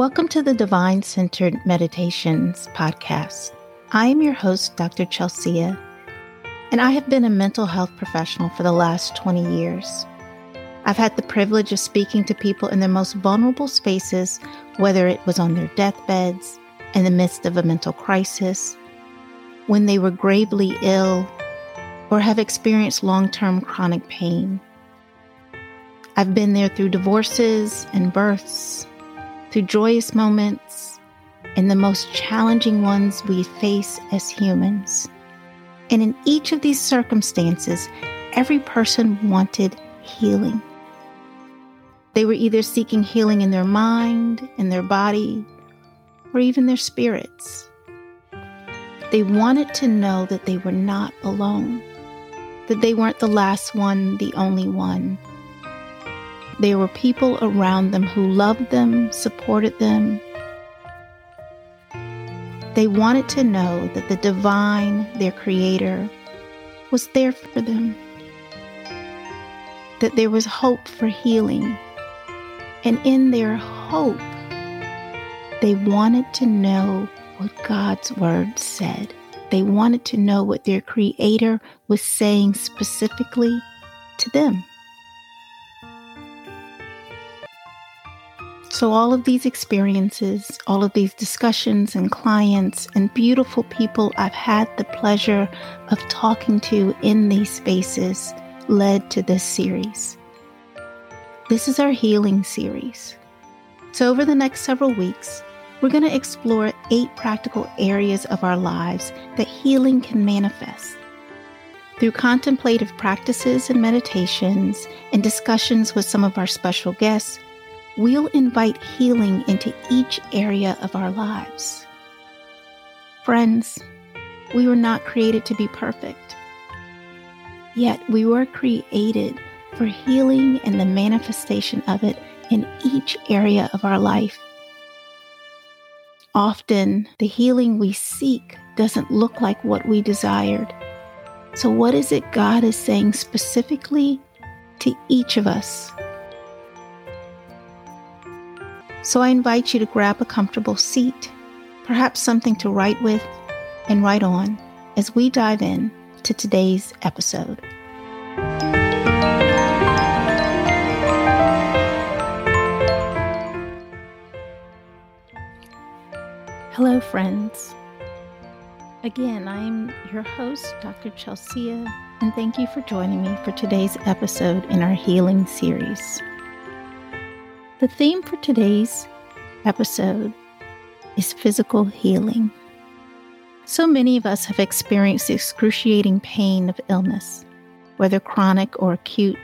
Welcome to the Divine Centered Meditations podcast. I am your host, Dr. Chelsea, and I have been a mental health professional for the last 20 years. I've had the privilege of speaking to people in their most vulnerable spaces, whether it was on their deathbeds, in the midst of a mental crisis, when they were gravely ill, or have experienced long term chronic pain. I've been there through divorces and births, through joyous moments and the most challenging ones we face as humans. And in each of these circumstances, every person wanted healing. They were either seeking healing in their mind, in their body, or even their spirits. They wanted to know that they were not alone, that they weren't the last one, the only one, there were people around them who loved them, supported them. They wanted to know that the divine, their creator, was there for them, that there was hope for healing. And in their hope, they wanted to know what God's word said. They wanted to know what their creator was saying specifically to them. So, all of these experiences, all of these discussions and clients and beautiful people I've had the pleasure of talking to in these spaces led to this series. This is our healing series. So, over the next several weeks, we're going to explore eight practical areas of our lives that healing can manifest. Through contemplative practices and meditations and discussions with some of our special guests, we'll invite healing into each area of our lives. Friends, we were not created to be perfect, yet we were created for healing and the manifestation of it in each area of our life. Often, the healing we seek doesn't look like what we desired. So, what is it God is saying specifically to each of us so I invite you to grab a comfortable seat, perhaps something to write with and write on as we dive in to today's episode. Hello, friends. Again, I'm your host, Dr. Chelsea, and thank you for joining me for today's episode in our healing series. The theme for today's episode is physical healing. So many of us have experienced the excruciating pain of illness, whether chronic or acute,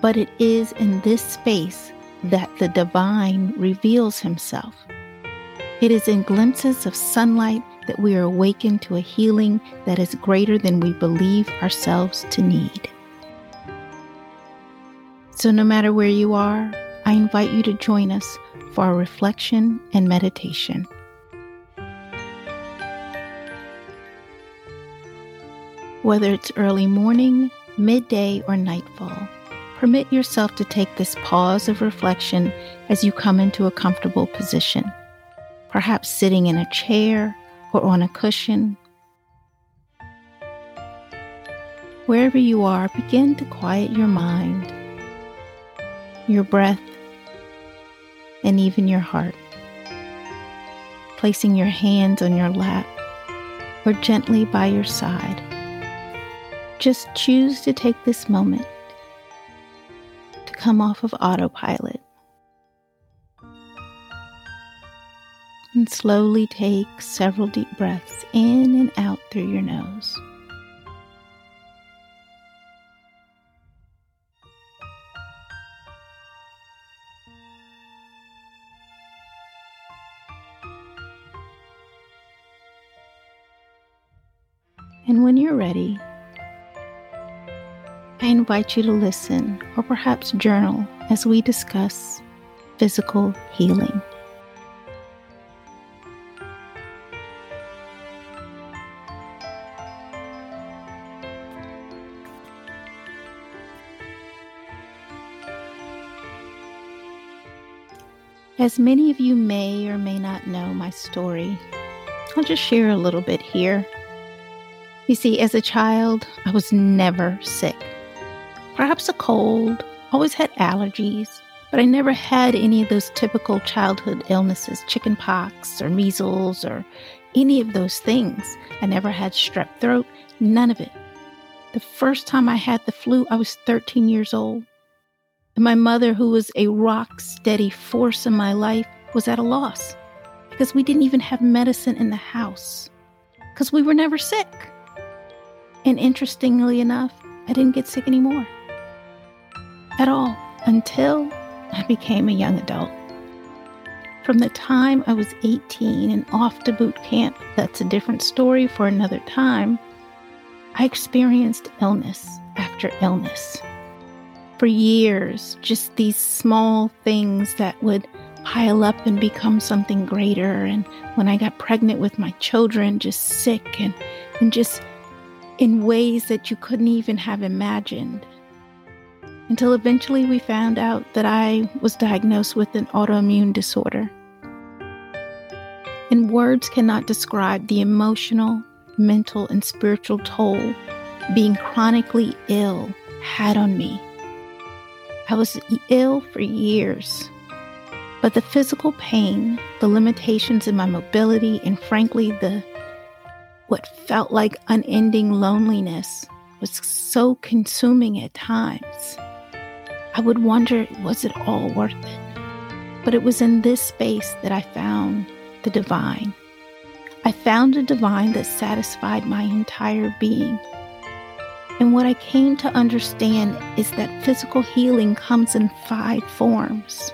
but it is in this space that the divine reveals himself. It is in glimpses of sunlight that we are awakened to a healing that is greater than we believe ourselves to need. So, no matter where you are, I invite you to join us for our reflection and meditation. Whether it's early morning, midday, or nightfall, permit yourself to take this pause of reflection as you come into a comfortable position, perhaps sitting in a chair or on a cushion. Wherever you are, begin to quiet your mind, your breath, and even your heart. Placing your hands on your lap or gently by your side. Just choose to take this moment to come off of autopilot and slowly take several deep breaths in and out through your nose. Ready, I invite you to listen or perhaps journal as we discuss physical healing. As many of you may or may not know my story, I'll just share a little bit here. You see, as a child, I was never sick. Perhaps a cold, always had allergies, but I never had any of those typical childhood illnesses, chicken pox or measles or any of those things. I never had strep throat, none of it. The first time I had the flu, I was 13 years old. And my mother, who was a rock steady force in my life, was at a loss because we didn't even have medicine in the house because we were never sick. And interestingly enough, I didn't get sick anymore at all until I became a young adult. From the time I was 18 and off to boot camp, that's a different story for another time, I experienced illness after illness for years, just these small things that would pile up and become something greater. And when I got pregnant with my children, just sick and, and just in ways that you couldn't even have imagined. Until eventually we found out that I was diagnosed with an autoimmune disorder. And words cannot describe the emotional, mental, and spiritual toll being chronically ill had on me. I was ill for years, but the physical pain, the limitations in my mobility, and frankly, the what felt like unending loneliness was so consuming at times. I would wonder, was it all worth it? But it was in this space that I found the divine. I found a divine that satisfied my entire being. And what I came to understand is that physical healing comes in five forms.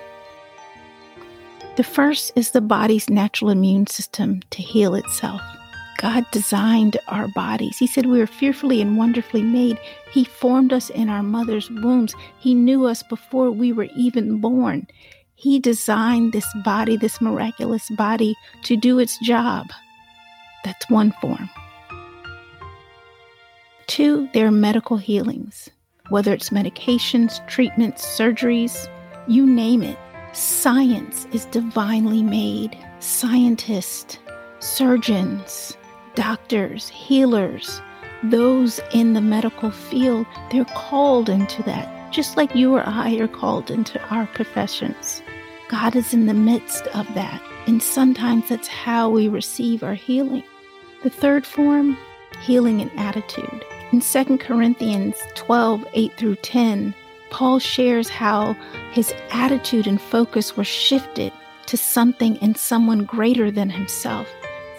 The first is the body's natural immune system to heal itself. God designed our bodies. He said we were fearfully and wonderfully made. He formed us in our mother's wombs. He knew us before we were even born. He designed this body, this miraculous body, to do its job. That's one form. Two, there are medical healings, whether it's medications, treatments, surgeries, you name it. Science is divinely made. Scientists, surgeons, doctors, healers, those in the medical field, they're called into that, just like you or I are called into our professions. God is in the midst of that. And sometimes that's how we receive our healing. The third form, healing in attitude. In 2 Corinthians 12 8 through 10, Paul shares how his attitude and focus were shifted to something and someone greater than himself.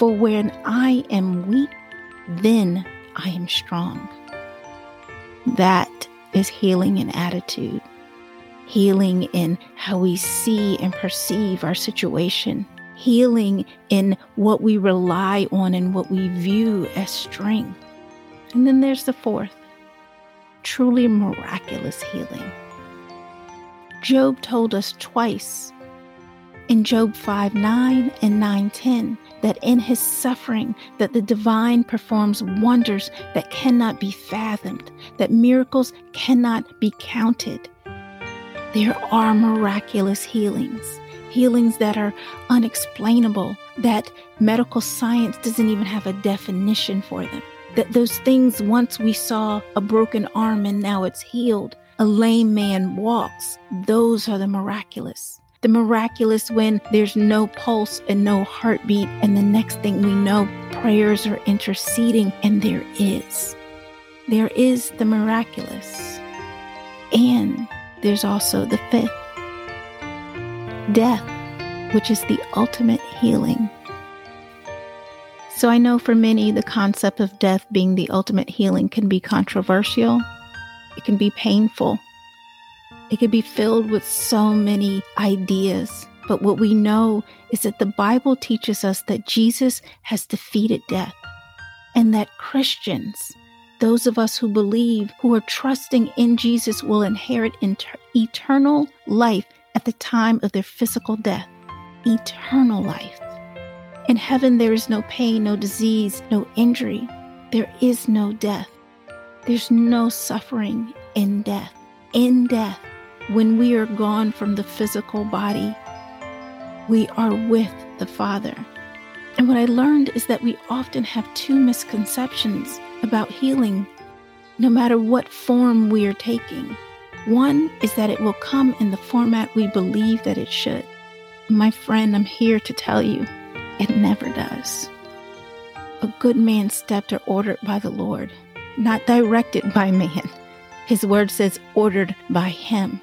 For when I am weak, then I am strong. That is healing in attitude, healing in how we see and perceive our situation, healing in what we rely on and what we view as strength. And then there's the fourth truly miraculous healing. Job told us twice in Job 5 9 and 9 10 that in his suffering that the divine performs wonders that cannot be fathomed, that miracles cannot be counted. There are miraculous healings, healings that are unexplainable, that medical science doesn't even have a definition for them. That those things once we saw a broken arm and now it's healed, a lame man walks, those are the miraculous the miraculous when there's no pulse and no heartbeat, and the next thing we know, prayers are interceding, and there is. There is the miraculous. And there's also the fifth death, which is the ultimate healing. So I know for many, the concept of death being the ultimate healing can be controversial, it can be painful. It could be filled with so many ideas. But what we know is that the Bible teaches us that Jesus has defeated death and that Christians, those of us who believe, who are trusting in Jesus, will inherit inter- eternal life at the time of their physical death. Eternal life. In heaven, there is no pain, no disease, no injury. There is no death. There's no suffering in death. In death, when we are gone from the physical body, we are with the Father. And what I learned is that we often have two misconceptions about healing, no matter what form we are taking. One is that it will come in the format we believe that it should. My friend, I'm here to tell you, it never does. A good man's steps are ordered by the Lord, not directed by man. His word says, ordered by him.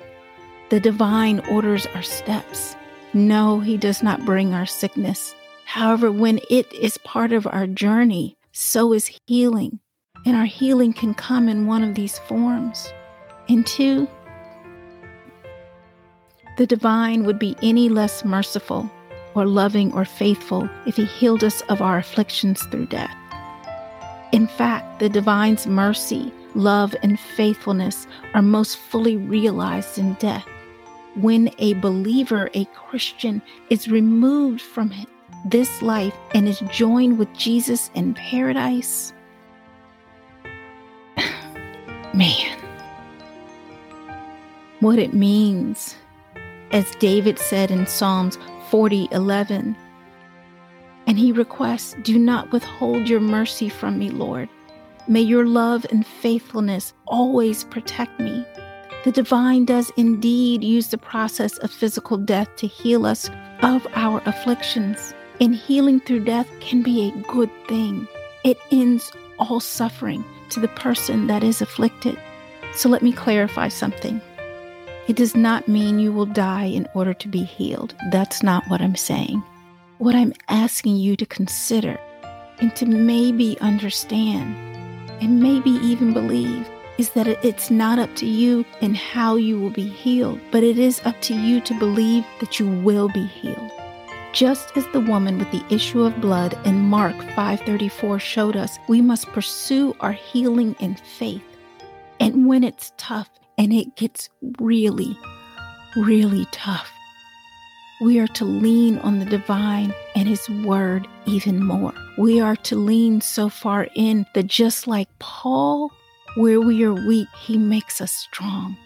The divine orders our steps. No, he does not bring our sickness. However, when it is part of our journey, so is healing. And our healing can come in one of these forms. And two, the divine would be any less merciful or loving or faithful if he healed us of our afflictions through death. In fact, the divine's mercy, love, and faithfulness are most fully realized in death. When a believer, a Christian, is removed from this life and is joined with Jesus in paradise, man, what it means, as David said in Psalms 40 11. And he requests, Do not withhold your mercy from me, Lord. May your love and faithfulness always protect me. The divine does indeed use the process of physical death to heal us of our afflictions. And healing through death can be a good thing. It ends all suffering to the person that is afflicted. So let me clarify something. It does not mean you will die in order to be healed. That's not what I'm saying. What I'm asking you to consider and to maybe understand and maybe even believe is that it's not up to you and how you will be healed, but it is up to you to believe that you will be healed. Just as the woman with the issue of blood in Mark 5:34 showed us, we must pursue our healing in faith. And when it's tough and it gets really, really tough. We are to lean on the divine and His Word even more. We are to lean so far in that just like Paul, where we are weak, He makes us strong.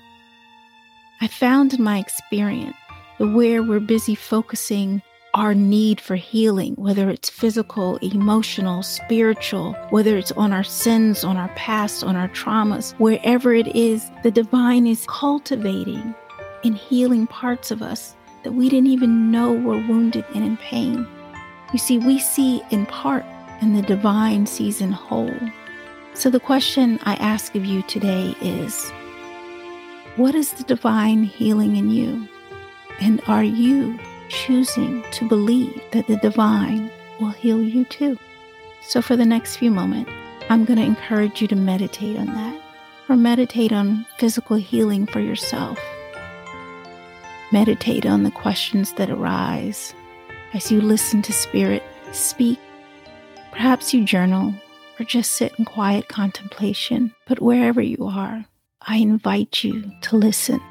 I found in my experience that where we're busy focusing our need for healing, whether it's physical, emotional, spiritual, whether it's on our sins, on our past, on our traumas, wherever it is, the divine is cultivating and healing parts of us that we didn't even know were wounded and in pain. You see, we see in part, and the divine sees in whole. So the question I ask of you today is what is the divine healing in you? And are you choosing to believe that the divine will heal you too. So, for the next few moments, I'm going to encourage you to meditate on that or meditate on physical healing for yourself. Meditate on the questions that arise as you listen to Spirit speak. Perhaps you journal or just sit in quiet contemplation, but wherever you are, I invite you to listen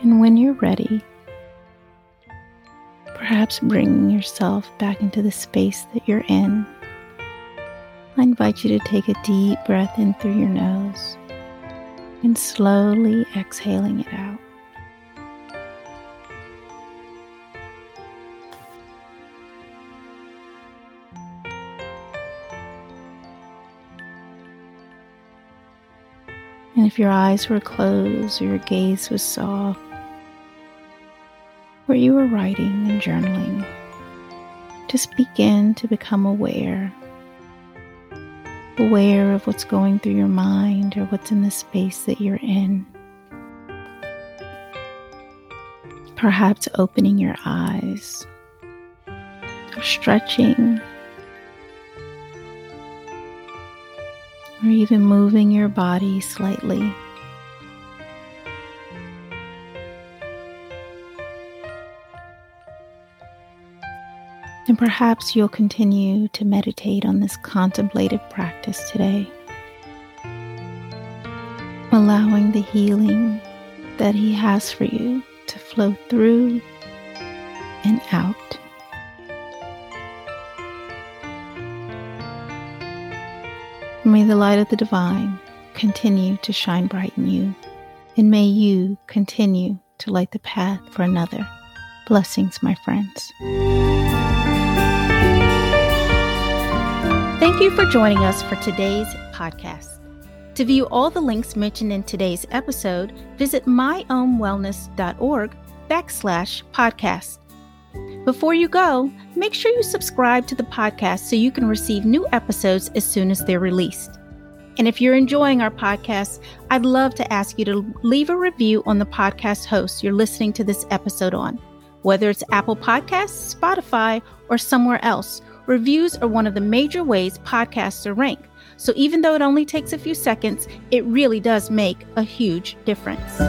And when you're ready, perhaps bringing yourself back into the space that you're in, I invite you to take a deep breath in through your nose and slowly exhaling it out. Your eyes were closed or your gaze was soft, or you were writing and journaling, just begin to become aware. Aware of what's going through your mind or what's in the space that you're in. Perhaps opening your eyes or stretching or even moving your body slightly. And perhaps you'll continue to meditate on this contemplative practice today, allowing the healing that He has for you to flow through and out. May the light of the divine continue to shine bright in you, and may you continue to light the path for another. Blessings, my friends. Thank you for joining us for today's podcast. To view all the links mentioned in today's episode, visit myownwellness.org backslash podcast. Before you go, make sure you subscribe to the podcast so you can receive new episodes as soon as they're released. And if you're enjoying our podcast, I'd love to ask you to leave a review on the podcast host you're listening to this episode on. Whether it's Apple Podcasts, Spotify, or somewhere else, reviews are one of the major ways podcasts are ranked. So even though it only takes a few seconds, it really does make a huge difference.